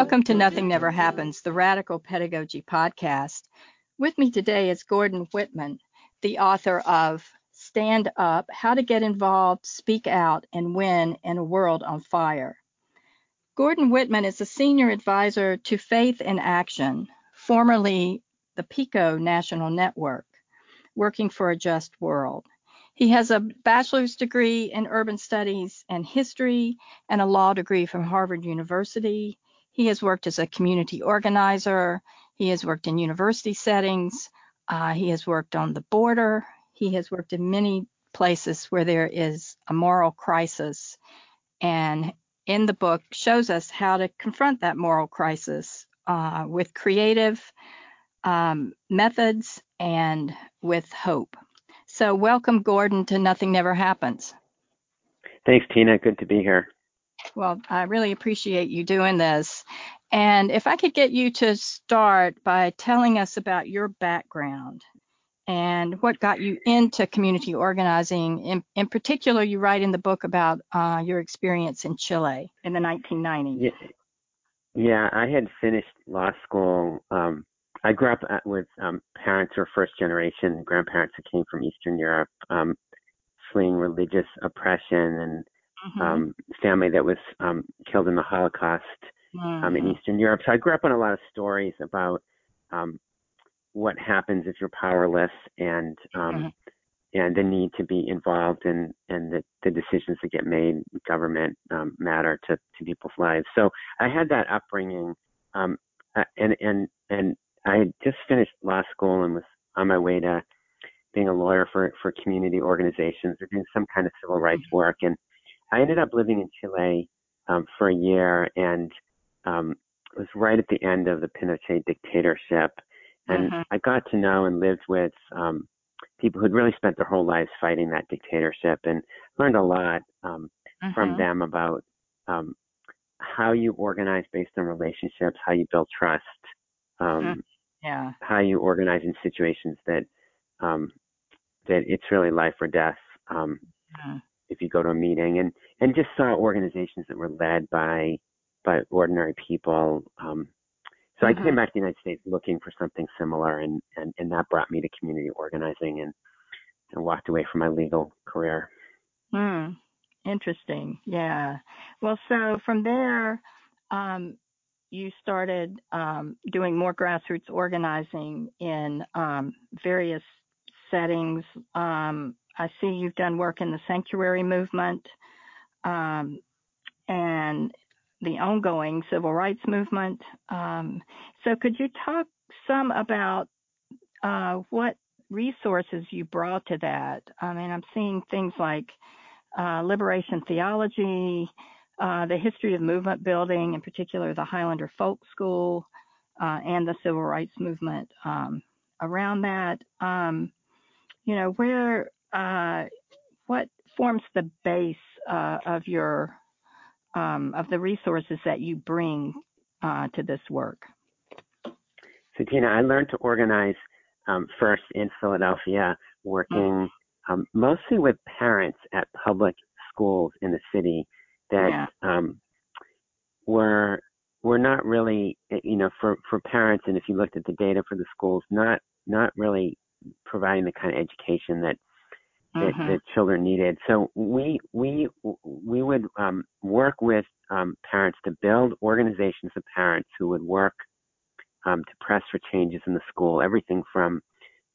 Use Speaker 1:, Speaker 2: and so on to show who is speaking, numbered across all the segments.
Speaker 1: Welcome to Nothing Never Happens, the Radical Pedagogy Podcast. With me today is Gordon Whitman, the author of Stand Up How to Get Involved, Speak Out, and Win in a World on Fire. Gordon Whitman is a senior advisor to Faith in Action, formerly the PICO National Network, working for a just world. He has a bachelor's degree in urban studies and history and a law degree from Harvard University. He has worked as a community organizer. He has worked in university settings. Uh, he has worked on the border. He has worked in many places where there is a moral crisis. And in the book, shows us how to confront that moral crisis uh, with creative um, methods and with hope. So, welcome, Gordon, to Nothing Never Happens.
Speaker 2: Thanks, Tina. Good to be here.
Speaker 1: Well, I really appreciate you doing this. And if I could get you to start by telling us about your background and what got you into community organizing. In, in particular, you write in the book about uh, your experience in Chile in the 1990s.
Speaker 2: Yeah, yeah I had finished law school. Um, I grew up with um, parents who were first generation grandparents who came from Eastern Europe, um, fleeing religious oppression and mm-hmm. um, family that was um, killed in the Holocaust mm-hmm. um, in mm-hmm. Eastern Europe. So I grew up on a lot of stories about um, what happens if you're powerless and um, mm-hmm. and the need to be involved in and the, the decisions that get made government um, matter to, to people's lives. So I had that upbringing, um, uh, and and and I had just finished law school and was on my way to being a lawyer for for community organizations or doing some kind of civil rights mm-hmm. work and I ended up living in Chile um, for a year, and um, it was right at the end of the Pinochet dictatorship. And mm-hmm. I got to know and lived with um, people who'd really spent their whole lives fighting that dictatorship, and learned a lot um, mm-hmm. from them about um, how you organize based on relationships, how you build trust, um, mm-hmm. yeah, how you organize in situations that um, that it's really life or death. Um, mm-hmm if you go to a meeting and and just saw organizations that were led by by ordinary people. Um, so mm-hmm. I came mm-hmm. back to the United States looking for something similar, and and and that brought me to community organizing and and walked away from my legal career.
Speaker 1: Hmm. Interesting. Yeah. Well, so from there, um, you started um, doing more grassroots organizing in um, various settings. Um, I see you've done work in the sanctuary movement um, and the ongoing civil rights movement. Um, so, could you talk some about uh, what resources you brought to that? I mean, I'm seeing things like uh, liberation theology, uh, the history of movement building, in particular the Highlander Folk School, uh, and the civil rights movement um, around that. Um, you know, where uh, what forms the base uh, of your um, of the resources that you bring uh, to this work?
Speaker 2: So, Tina, I learned to organize um, first in Philadelphia, working um, mostly with parents at public schools in the city that yeah. um, were were not really, you know, for for parents, and if you looked at the data for the schools, not not really providing the kind of education that that, mm-hmm. that children needed. So we we we would um, work with um, parents to build organizations of parents who would work um, to press for changes in the school. Everything from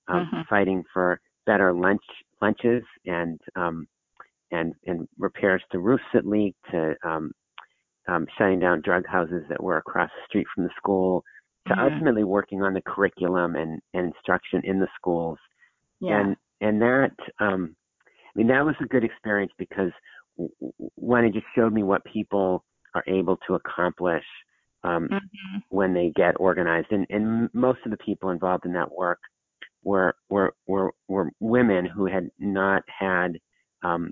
Speaker 2: um, mm-hmm. fighting for better lunch lunches and um, and and repairs to roofs that leaked to um, um, shutting down drug houses that were across the street from the school to mm-hmm. ultimately working on the curriculum and, and instruction in the schools. Yeah. And and that um, I mean that was a good experience because when it just showed me what people are able to accomplish um, mm-hmm. when they get organized, and, and most of the people involved in that work were were were, were women who had not had um,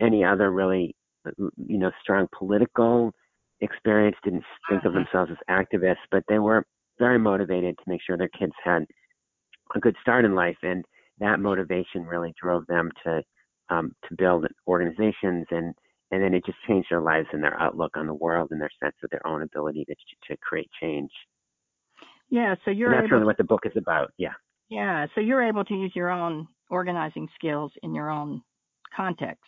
Speaker 2: any other really you know strong political experience, didn't think of mm-hmm. themselves as activists, but they were very motivated to make sure their kids had a good start in life and that motivation really drove them to um, to build organizations and and then it just changed their lives and their outlook on the world and their sense of their own ability to to create change.
Speaker 1: Yeah, so you're
Speaker 2: and that's really what the book is about. Yeah.
Speaker 1: Yeah, so you're able to use your own organizing skills in your own context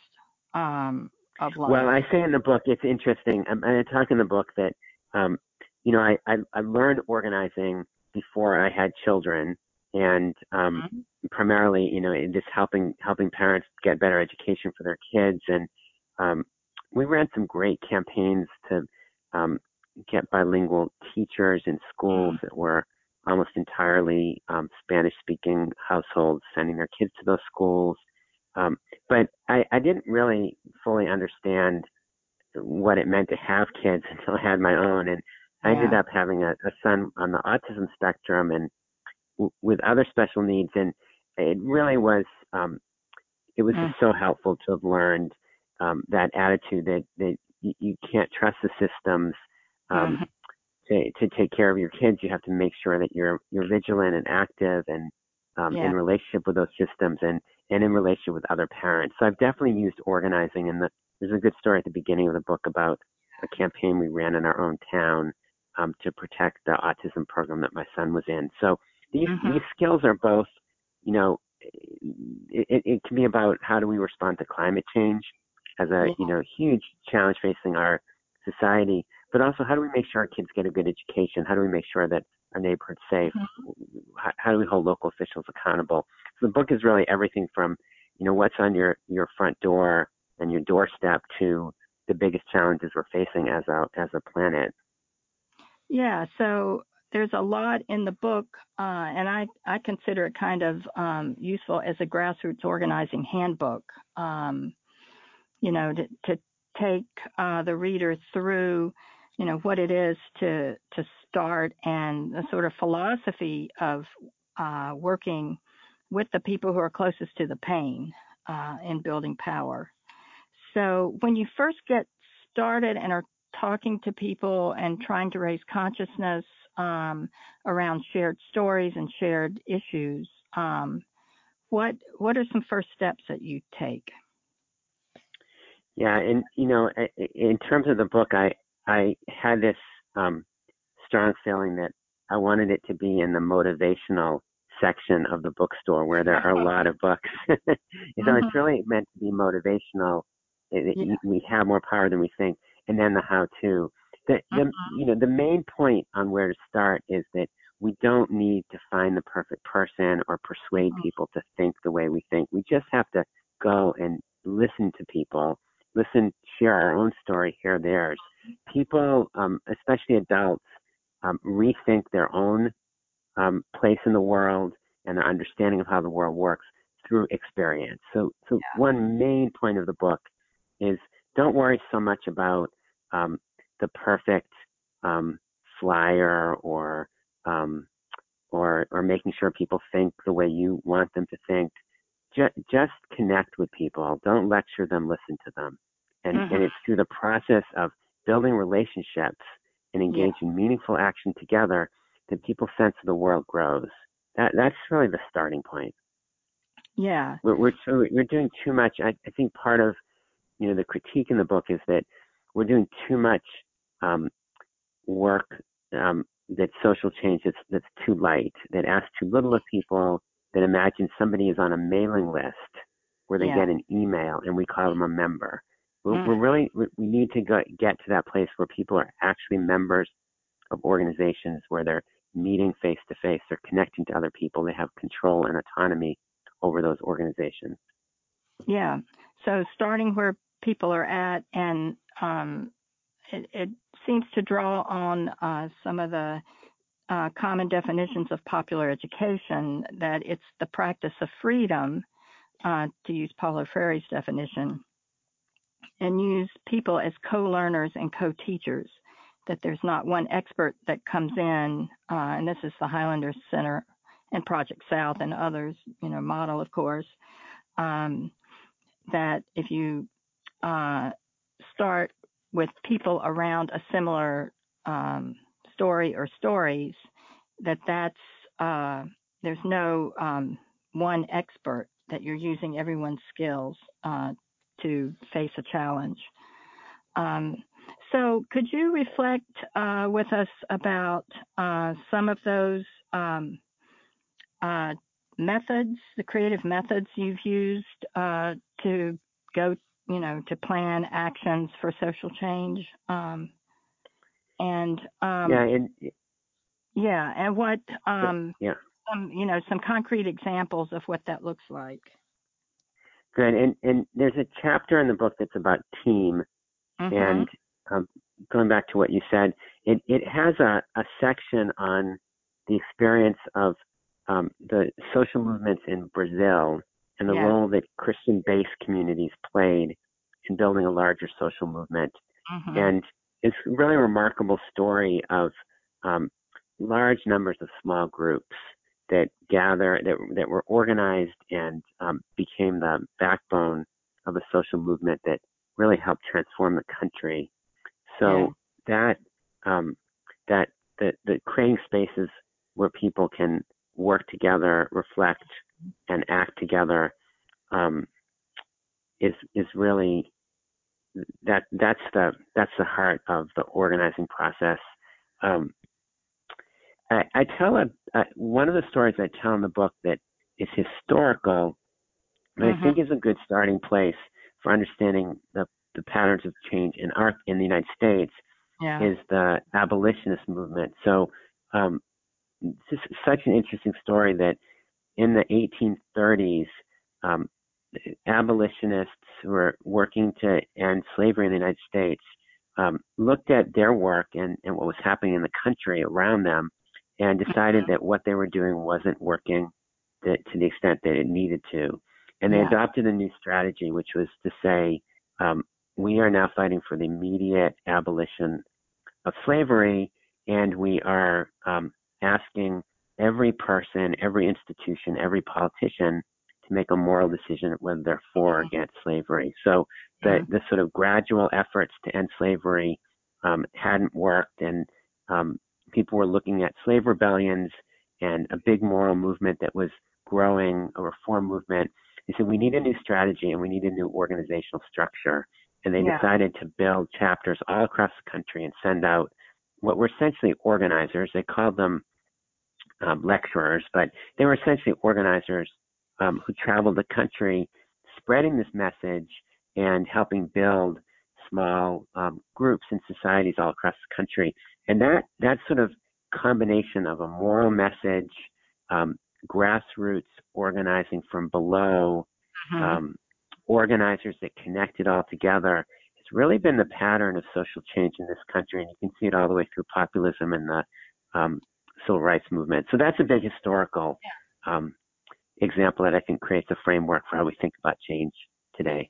Speaker 1: um, of life.
Speaker 2: Well, I say in the book, it's interesting. I, I talk in the book that, um, you know, I, I, I learned organizing before I had children, and um, mm-hmm. primarily, you know, in just helping helping parents get better education for their kids. And um, we ran some great campaigns to um, get bilingual teachers in schools mm-hmm. that were almost entirely um, Spanish speaking households, sending their kids to those schools. Um, but I, I didn't really fully understand what it meant to have kids until I had my own. And I ended up having a, a son on the autism spectrum and w- with other special needs. And it really was, um, it was just so helpful to have learned um, that attitude that, that you, you can't trust the systems. Um, mm-hmm to to take care of your kids, you have to make sure that you're you're vigilant and active and um, yeah. in relationship with those systems and and in relationship with other parents. So I've definitely used organizing, and the, there's a good story at the beginning of the book about a campaign we ran in our own town um, to protect the autism program that my son was in. So these mm-hmm. these skills are both, you know, it, it can be about how do we respond to climate change as a you know huge challenge facing our society but also how do we make sure our kids get a good education? How do we make sure that our neighborhood's safe? Mm-hmm. How, how do we hold local officials accountable? So the book is really everything from, you know, what's on your your front door and your doorstep to the biggest challenges we're facing as a as a planet.
Speaker 1: Yeah, so there's a lot in the book, uh, and I I consider it kind of um, useful as a grassroots organizing handbook. Um, you know, to, to take uh, the reader through you know what it is to to start and the sort of philosophy of uh, working with the people who are closest to the pain uh, in building power. So when you first get started and are talking to people and trying to raise consciousness um, around shared stories and shared issues, um, what what are some first steps that you take?
Speaker 2: Yeah, and you know, in terms of the book, I I had this um, strong feeling that I wanted it to be in the motivational section of the bookstore where there are a lot of books. you know, mm-hmm. it's really meant to be motivational. It, yeah. We have more power than we think, and then the how-to. The, the mm-hmm. you know the main point on where to start is that we don't need to find the perfect person or persuade mm-hmm. people to think the way we think. We just have to go and listen to people listen, share our own story, hear theirs. People, um, especially adults, um, rethink their own um, place in the world and their understanding of how the world works through experience. So, so yeah. one main point of the book is don't worry so much about um, the perfect um, flyer or um, or or making sure people think the way you want them to think ju- just connect with people. Don't lecture them, listen to them. And, mm-hmm. and it's through the process of building relationships and engaging yeah. meaningful action together that people's sense of the world grows. That that's really the starting point.
Speaker 1: Yeah,
Speaker 2: we're we're, we're doing too much. I, I think part of you know the critique in the book is that we're doing too much um, work um, that social change that's that's too light, that asks too little of people, that imagine somebody is on a mailing list where they yeah. get an email and we call them a member. We're, mm. we're really we need to go, get to that place where people are actually members of organizations where they're meeting face to face, they're connecting to other people, they have control and autonomy over those organizations.
Speaker 1: Yeah. So starting where people are at, and um, it, it, seems to draw on uh, some of the uh, common definitions of popular education that it's the practice of freedom, uh, to use Paulo Freire's definition, and use people as co-learners and co-teachers. That there's not one expert that comes in, uh, and this is the Highlander Center and Project South and others, you know, model of course. Um, that if you uh, start with people around a similar um, story or stories, that that's uh, there's no um, one expert that you're using everyone's skills uh, to face a challenge. Um, so, could you reflect uh, with us about uh, some of those um, uh, methods, the creative methods you've used uh, to go, you know, to plan actions for social change? Um, and um,
Speaker 2: yeah, and
Speaker 1: yeah, and what um,
Speaker 2: yeah,
Speaker 1: some you know some concrete examples of what that looks like.
Speaker 2: Good, and and there's a chapter in the book that's about team,
Speaker 1: Mhm.
Speaker 2: and um, going back to what you said, it it has a a section on the experience of um, the social movements in Brazil and the
Speaker 1: Yeah.
Speaker 2: role that Christian-based communities played in building a larger social movement.
Speaker 1: Mhm.
Speaker 2: And it's really a really remarkable story of um, large numbers of small groups that gather that that were organized and um, became the backbone of a social movement that really helped transform the country. So that um, that the the creating spaces where people can work together, reflect, and act together um, is is really that that's the that's the heart of the organizing process. Um, I, I tell a, uh, one of the stories I tell in the book that is historical, but I
Speaker 1: Mhm.
Speaker 2: think is a good starting place for understanding the, the patterns of change in our in the United States
Speaker 1: Yeah.
Speaker 2: is the abolitionist movement. So um, this is such an interesting story that in the 1830s, um, abolitionists who were working to end slavery in the United States um, looked at their work and, and what was happening in the country around them and decided that what they were doing wasn't working that, to the extent that it needed to. And they
Speaker 1: Yeah.
Speaker 2: adopted a new strategy, which was to say, um, we are now fighting for the immediate abolition of slavery, and we are um, asking every person, every institution, every politician to make a moral decision whether they're for or against slavery. So the, the sort of gradual efforts to end slavery um, hadn't worked, and um, people were looking at slave rebellions and a big moral movement that was growing, a reform movement. They said we need a new strategy and we need a new organizational structure. And they
Speaker 1: Yeah.
Speaker 2: decided to build chapters all across the country and send out what were essentially organizers. They called them um, lecturers, but they were essentially organizers um, who traveled the country spreading this message and helping build small um, groups and societies all across the country. And that that sort of combination of a moral message, um, grassroots organizing from below,
Speaker 1: Mhm.
Speaker 2: um, organizers that connect it all together has really been the pattern of social change in this country, and you can see it all the way through populism and the um, civil rights movement. So that's a big historical um, example that I think creates a framework for how we think about change today.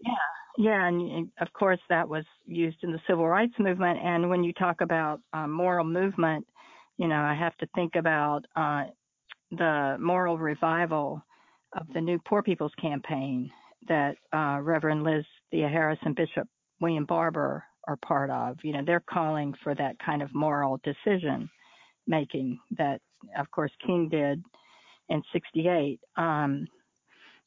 Speaker 1: Yeah, and and of course that was used in the civil rights movement. And when you talk about um, moral movement, you know, I have to think about uh, the moral revival of the New Poor People's Campaign that uh, Reverend Liz Theoharis and Bishop William Barber are part of. You know, they're calling for that kind of moral decision making that, of course, King did in '68. Um,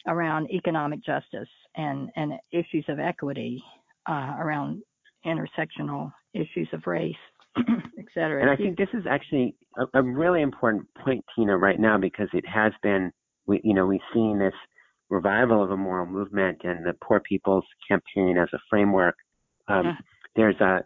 Speaker 1: around economic justice and, and issues of equity uh, around intersectional issues of race, et cetera.
Speaker 2: And I think this is actually a, a really important point, Tina, right now because it has been, we, you know, we've seen this revival of a moral movement and the Poor People's Campaign as a framework. Um,
Speaker 1: Mhm.
Speaker 2: There's a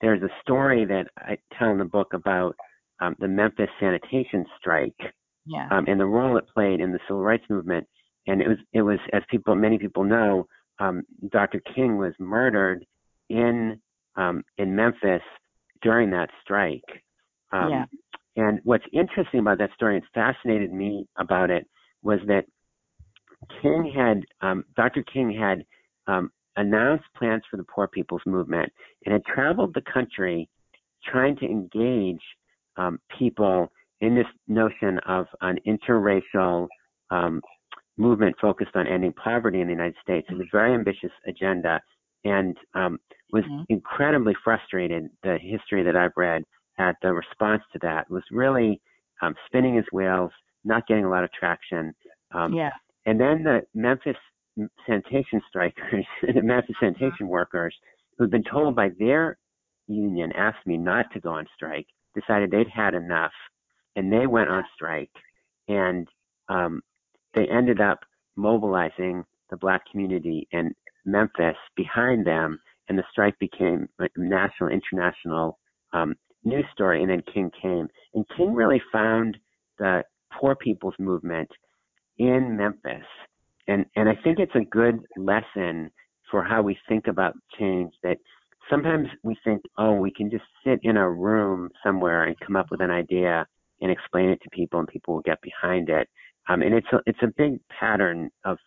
Speaker 2: there's a story that I tell in the book about um, the Memphis sanitation strike
Speaker 1: yeah,
Speaker 2: um, and the role it played in the civil rights movement. And it was it was as people many people know, um, Dr. King was murdered in um, in Memphis during that strike. Um,
Speaker 1: Yeah.
Speaker 2: And what's interesting about that story and fascinated me about it was that King had um, Dr. King had um, announced plans for the Poor People's Movement and had traveled the country trying to engage um, people in this notion of an interracial um, movement focused on ending poverty in the United States. It was a very ambitious agenda and um, was
Speaker 1: Mhm.
Speaker 2: incredibly frustrated. The history that I've read at the response to that was really um, spinning his wheels, not getting a lot of traction. Um,
Speaker 1: yeah,
Speaker 2: and then the Memphis sanitation strikers, the Memphis sanitation workers, who'd been told by their union, asked me not to go on strike, decided they'd had enough, and they went on strike. And um, they ended up mobilizing the black community in Memphis behind them, and the strike became a national, international um, news story. And then King came, and King really found the poor people's movement in Memphis, and and I think it's a good lesson for how we think about change. That sometimes we think, oh, we can just sit in a room somewhere and come up with an idea and explain it to people, and people will get behind it. Um, and it's a, it's a big pattern of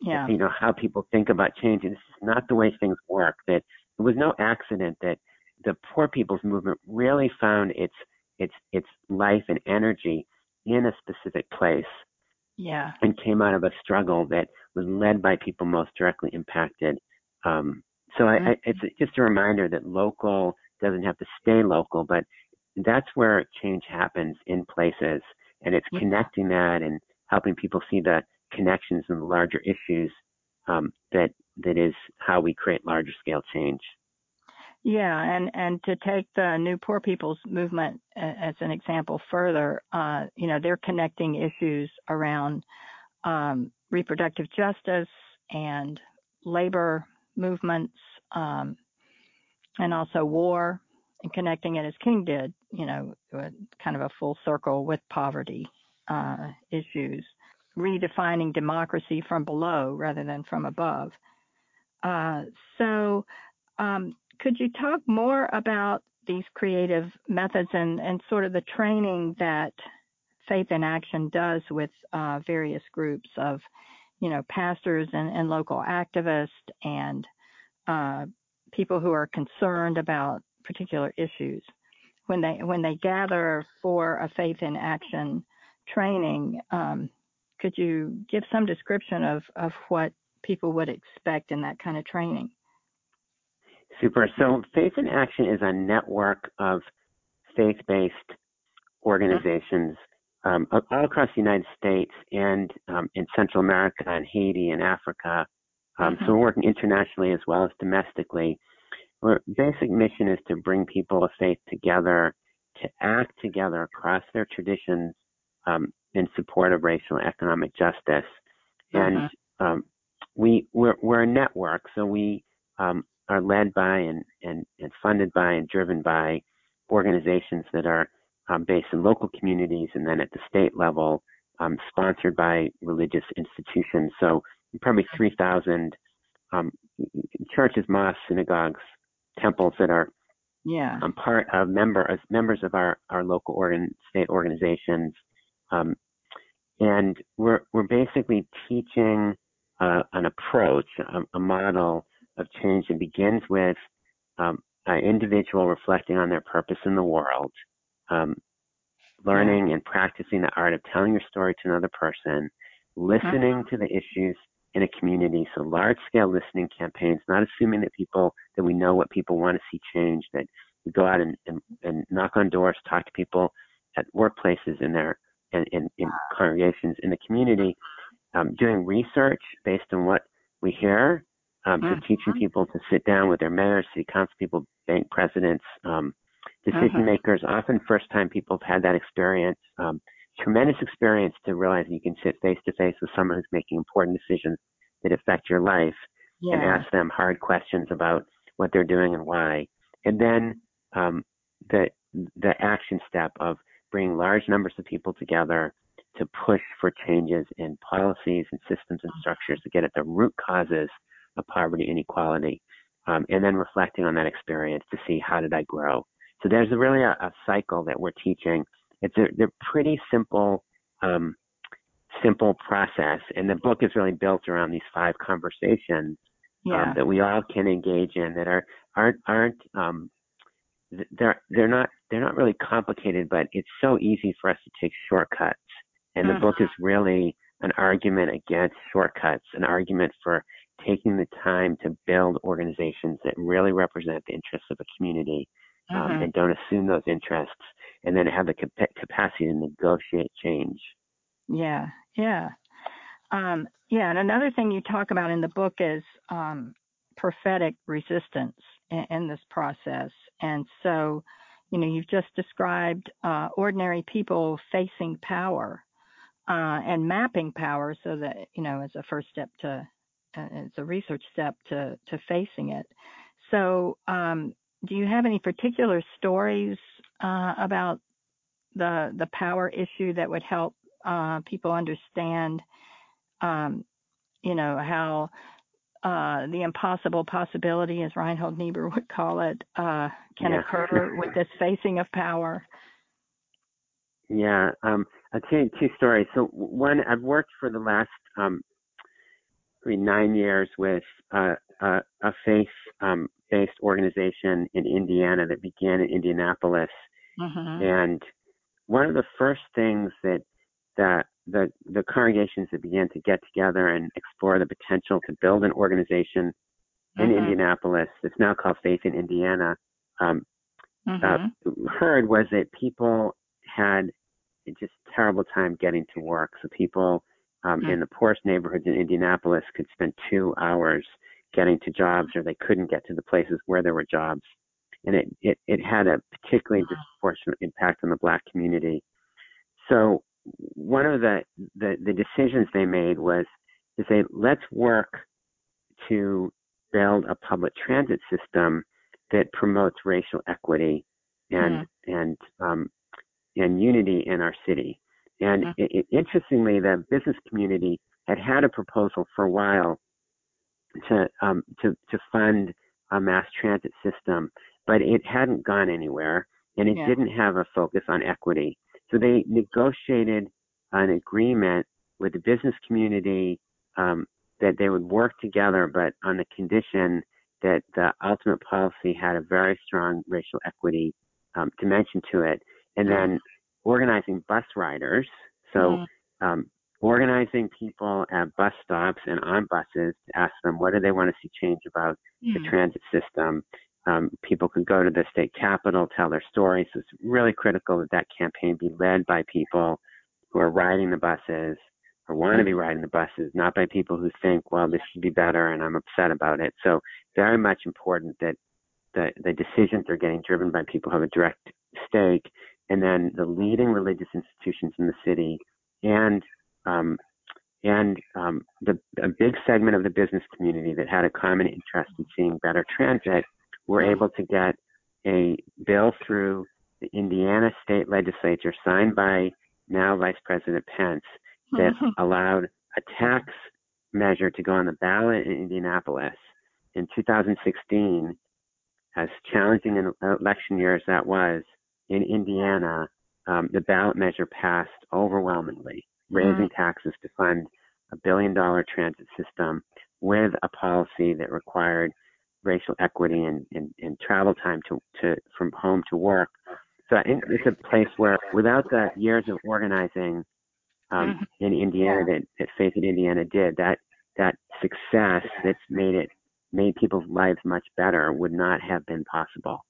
Speaker 1: yeah.
Speaker 2: you know how people think about change, and it's not the way things work. That it was no accident that the poor people's movement really found its its its life and energy in a specific place.
Speaker 1: Yeah.
Speaker 2: And came out of a struggle that was led by people most directly impacted. Um, so I, I, it's just a reminder that local doesn't have to stay local, but that's where change happens in places, and it's
Speaker 1: yeah.
Speaker 2: connecting that and helping people see the connections and the larger issues um, that that is how we create larger scale change.
Speaker 1: Yeah, and and to take the New Poor People's Movement as an example further, uh, you know, they're connecting issues around um, reproductive justice and labor movements, um, and also war, and connecting it as King did, you know, kind of a full circle with poverty uh, issues, redefining democracy from below rather than from above. Uh, so. Um, could you talk more about these creative methods and, and sort of the training that Faith in Action does with uh, various groups of, you know, pastors and, and local activists and uh, people who are concerned about particular issues when they when they gather for a Faith in Action training. Um, could you give some description of, of what people would expect in that kind of training?
Speaker 2: Super. So Faith in Action is a network of faith-based organizations um, all across the United States and um, in Central America and Haiti and Africa. Um, mm-hmm. So we're working internationally as well as domestically. Our basic mission is to bring people of faith together to act together across their traditions um, in support of racial and economic justice. And mm-hmm. um, we we're, we're, a network, so we um, are led by and, and, and funded by and driven by organizations that are um, based in local communities and then at the state level, um, sponsored by religious institutions. So probably 3,000 um, churches, mosques, synagogues, temples that are
Speaker 1: yeah.
Speaker 2: um, part of member as members of our, our local organ, state organizations. Um, and we're, we're basically teaching uh, an approach, a, a model of change that begins with um, an individual reflecting on their purpose in the world, um, learning and practicing the art of telling your story to another person, listening uh-huh. to the issues in a community. So large scale listening campaigns, not assuming that people, that we know what people want to see change, that we go out and, and, and knock on doors, talk to people at workplaces in their, in, in, in congregations in the community, um, doing research based on what we hear um, mm-hmm. teaching people to sit down with their mayors, city council people, bank presidents, um, decision makers. Often, first time people have had that experience. Um, tremendous experience to realize you can sit face to face with someone who's making important decisions that affect your life
Speaker 1: yeah.
Speaker 2: and ask them hard questions about what they're doing and why. And then um, the the action step of bringing large numbers of people together to push for changes in policies and systems and structures to get at the root causes of poverty and inequality, um, and then reflecting on that experience to see how did I grow. So there's a really a, a cycle that we're teaching. It's a they're pretty simple, um, simple process, and the book is really built around these five conversations um,
Speaker 1: yeah.
Speaker 2: um, that we all can engage in that are aren't aren't um, they're they're not they're not really complicated, but it's so easy for us to take shortcuts. And the mm-hmm. book is really an argument against shortcuts, an argument for taking the time to build organizations that really represent the interests of a community um, mm-hmm. and don't assume those interests, and then have the cap- capacity to negotiate change.
Speaker 1: Yeah, yeah. Um, yeah, and another thing you talk about in the book is um, prophetic resistance in, in this process. And so, you know, you've just described uh, ordinary people facing power uh, and mapping power so that, you know, as a first step to, uh, as a research step to, to facing it. So, um, do you have any particular stories uh, about the the power issue that would help uh, people understand, um, you know, how uh, the impossible possibility, as Reinhold Niebuhr would call it, uh, can yeah. occur with this facing of power?
Speaker 2: Yeah, um, I'll tell you two stories. So one, I've worked for the last um, I mean, nine years with uh, a, a um, organization in Indiana that began in Indianapolis,
Speaker 1: mm-hmm.
Speaker 2: and one of the first things that that the the congregations that began to get together and explore the potential to build an organization in mm-hmm. Indianapolis that's now called Faith in Indiana um, uh, mm-hmm. uh, heard was that people had just terrible time getting to work. So people um, mm-hmm. in the poorest neighborhoods in Indianapolis could spend two hours getting to jobs, or they couldn't get to the places where there were jobs and it, it, it had a particularly disproportionate impact on the black community. So one of the, the, the decisions they made was to say, let's work to build a public transit system that promotes racial equity and mm-hmm. and um, and unity in our city. And mm-hmm. it, it, interestingly, the business community had had a proposal for a while to um, to to fund a mass transit system but it hadn't gone anywhere and it yeah. didn't have a focus on equity. So they negotiated an agreement with the business community um, that they would work together, but on the condition that the ultimate policy had a very strong racial equity um, dimension to it, and then organizing bus riders. So mm-hmm. um, organizing people at bus stops and on buses to ask them what do they want to see change about mm-hmm. the transit system, um, people could go to the state capitol, tell their stories. So it's really critical that that campaign be led by people who are riding the buses or want to be riding the buses, not by people who think, well, this should be better and I'm upset about it. So very much important that the, the decisions are getting driven by people who have a direct stake. And then the leading religious institutions in the city and um, and um, the, a big segment of the business community that had a common interest in seeing better transit were able to get a bill through the Indiana state legislature signed by now Vice President Pence that allowed a tax measure to go on the ballot in Indianapolis. In 2016, as challenging an election year as that was in Indiana, um, the ballot measure passed overwhelmingly, raising mm-hmm. taxes to fund a billion dollar transit system with a policy that required racial equity and, and, and travel time to, to from home to work. So it's a place where, without the years of organizing um, mm-hmm. in Indiana that, that Faith in Indiana did, that that success that's made it made people's lives much better would not have been possible.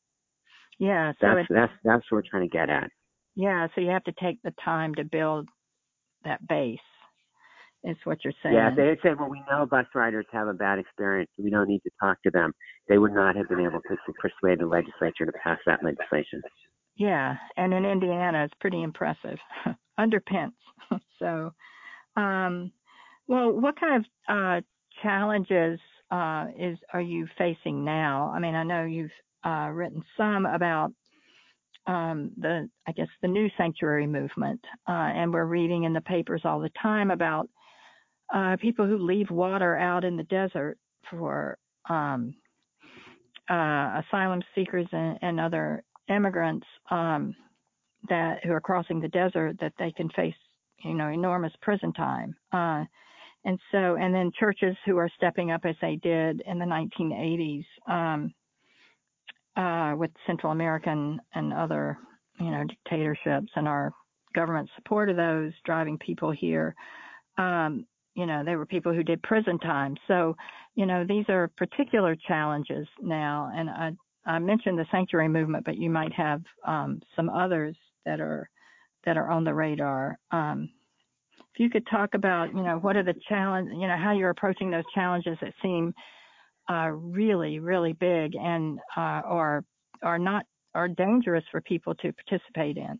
Speaker 1: Yeah,
Speaker 2: so that's that's that's what we're trying to get at.
Speaker 1: Yeah, so you have to take the time to build that base is what you're saying.
Speaker 2: Yeah, they said, well, we know bus riders have a bad experience, we don't need to talk to them, they would not have been able to, to persuade the legislature to pass that legislation.
Speaker 1: Yeah, and in Indiana, it's pretty impressive under Pence. so, um, well, what kind of uh, challenges uh, is are you facing now? I mean, I know you've uh, written some about um, the, I guess, the new sanctuary movement, uh, and we're reading in the papers all the time about uh, people who leave water out in the desert for um, uh, asylum seekers and, and other immigrants um, that who are crossing the desert that they can face, you know, enormous prison time. Uh, and so, and then churches who are stepping up as they did in the 1980s um, uh, with Central American and other, you know, dictatorships and our government support of those driving people here. Um, you know, they were people who did prison time. So, you know, these are particular challenges now. And I, I mentioned the sanctuary movement, but you might have um, some others that are that are on the radar. Um, if you could talk about, you know, what are the challenge, you know, how you're approaching those challenges that seem uh, really, really big and uh, are are not are dangerous for people to participate in.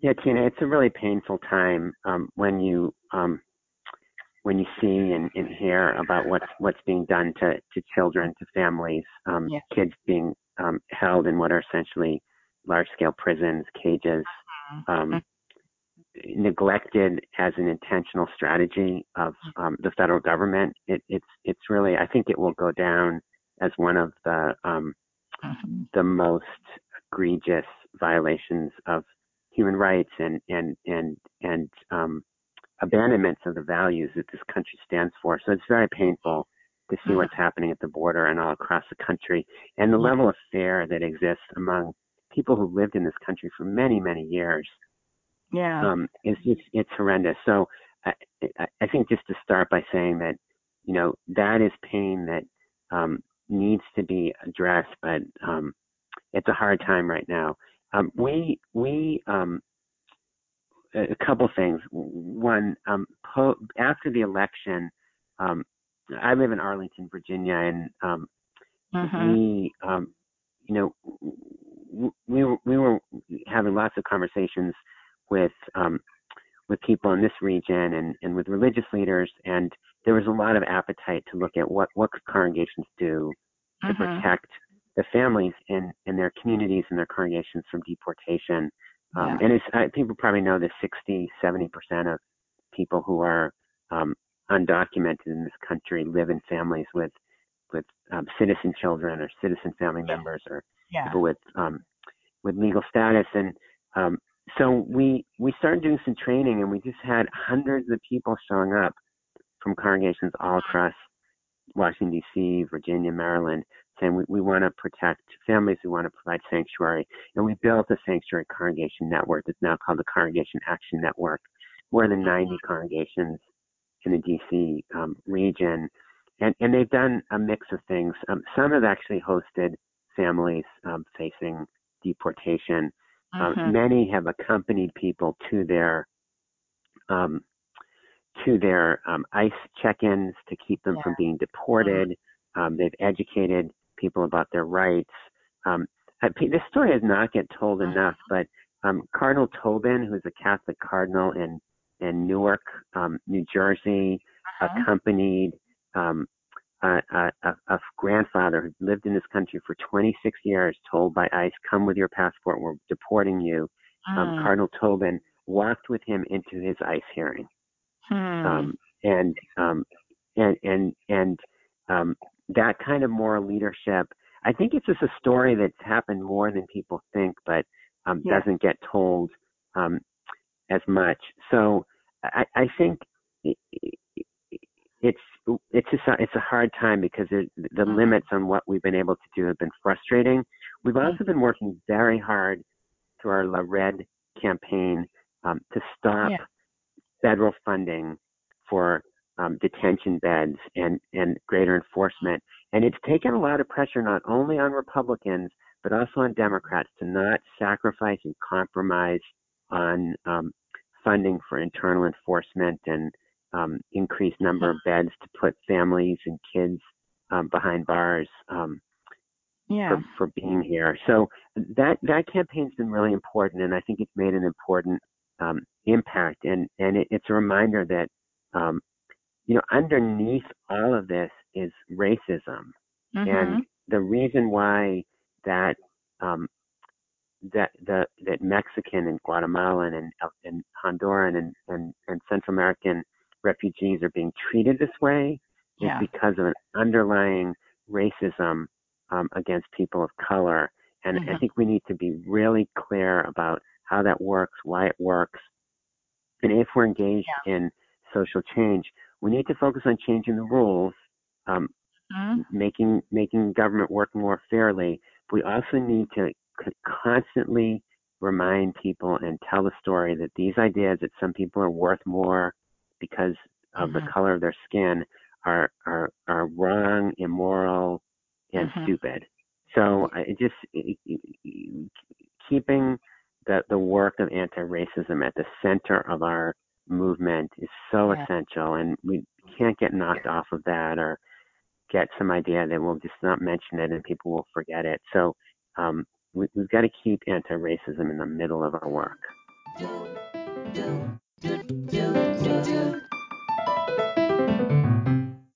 Speaker 2: Yeah, Tina, it's a really painful time um, when you um, when you see and, and, hear about what's what's being done to, to children, to families, um,
Speaker 1: yeah.
Speaker 2: kids being um, held in what are essentially large scale prisons, cages, mm-hmm. Neglected as an intentional strategy of um, the federal government. It, it's it's really I think it will go down as one of the um, mm-hmm. the most egregious violations of human rights and and and and um, abandonments of the values that this country stands for. So it's very painful to see mm-hmm. what's happening at the border and all across the country, and the level of fear that exists among people who lived in this country for many many years
Speaker 1: yeah.
Speaker 2: Um, it's, it's, it's horrendous. So I, I think just to start by saying that, you know, that is pain that um, needs to be addressed, but um, it's a hard time right now. Um, we we um, a couple things. One, um, po- after the election, um, I live in Arlington, Virginia, and um, mm-hmm. we, um, you know, we we were having lots of conversations with um, with people in this region and, and with religious leaders, and there was a lot of appetite to look at what what could congregations do to uh-huh. protect the families in, in their communities and their congregations from deportation. Um, yeah. And it's, I, people probably know that 60, 70 percent of people who are um, undocumented in this country live in families with with um, citizen children or citizen family members or
Speaker 1: yeah.
Speaker 2: people with um, with legal status. And um, so we we started doing some training, and we just had hundreds of people showing up from congregations all across Washington D.C., Virginia, Maryland, saying we, we want to protect families, we want to provide sanctuary, and we built a sanctuary congregation network that's now called the Congregation Action Network. More than 90 congregations in the D.C. Um, region, and and they've done a mix of things. Um, some have actually hosted families um, facing deportation uh, many have accompanied people to their um, to their um, ICE check-ins to keep them yeah. from being deported. Um, they've educated people about their rights. Um, this story does not get told mm-hmm. enough, but um, Cardinal Tobin, who's a Catholic cardinal in in Newark, um, New Jersey, uh-huh. accompanied um, a, a, a grandfather who lived in this country for 26 years, told by ICE, "Come with your passport. We're deporting you." Mm. Um, Cardinal Tobin walked with him into his ICE hearing,
Speaker 1: mm.
Speaker 2: um, and um, and and and um, that kind of moral leadership. I think it's just a story that's happened more than people think, but um, yeah. doesn't get told um, as much. So I, I think it's it's just a, it's a hard time because it, the mm-hmm. limits on what we've been able to do have been frustrating. We've also been working very hard through our La Red campaign um, to stop yeah. federal funding for um, detention beds and and greater enforcement. And it's taken a lot of pressure not only on Republicans but also on Democrats to not sacrifice and compromise on um, funding for internal enforcement and um, increased number of beds to put families and kids um, behind bars um,
Speaker 1: yeah.
Speaker 2: for, for being here. So that that campaign's been really important, and I think it's made an important um, impact. And and it, it's a reminder that um, you know underneath all of this is racism,
Speaker 1: mm-hmm.
Speaker 2: and the reason why that um, that the that Mexican and Guatemalan and and Honduran and, and, and Central American refugees are being treated this way
Speaker 1: yeah.
Speaker 2: is because of an underlying racism um, against people of color. And mm-hmm. I think we need to be really clear about how that works, why it works. And if we're engaged yeah. in social change, we need to focus on changing the rules, um, mm-hmm. making making government work more fairly. We also need to constantly remind people and tell the story that these ideas that some people are worth more because of mm-hmm. the color of their skin are are are wrong, immoral, and mm-hmm. stupid. So it just it, it, keeping the the work of anti-racism at the center of our movement is so yeah. essential, and we can't get knocked off of that or get some idea that we'll just not mention it and people will forget it. So um, we, have got to keep anti-racism in the middle of our work.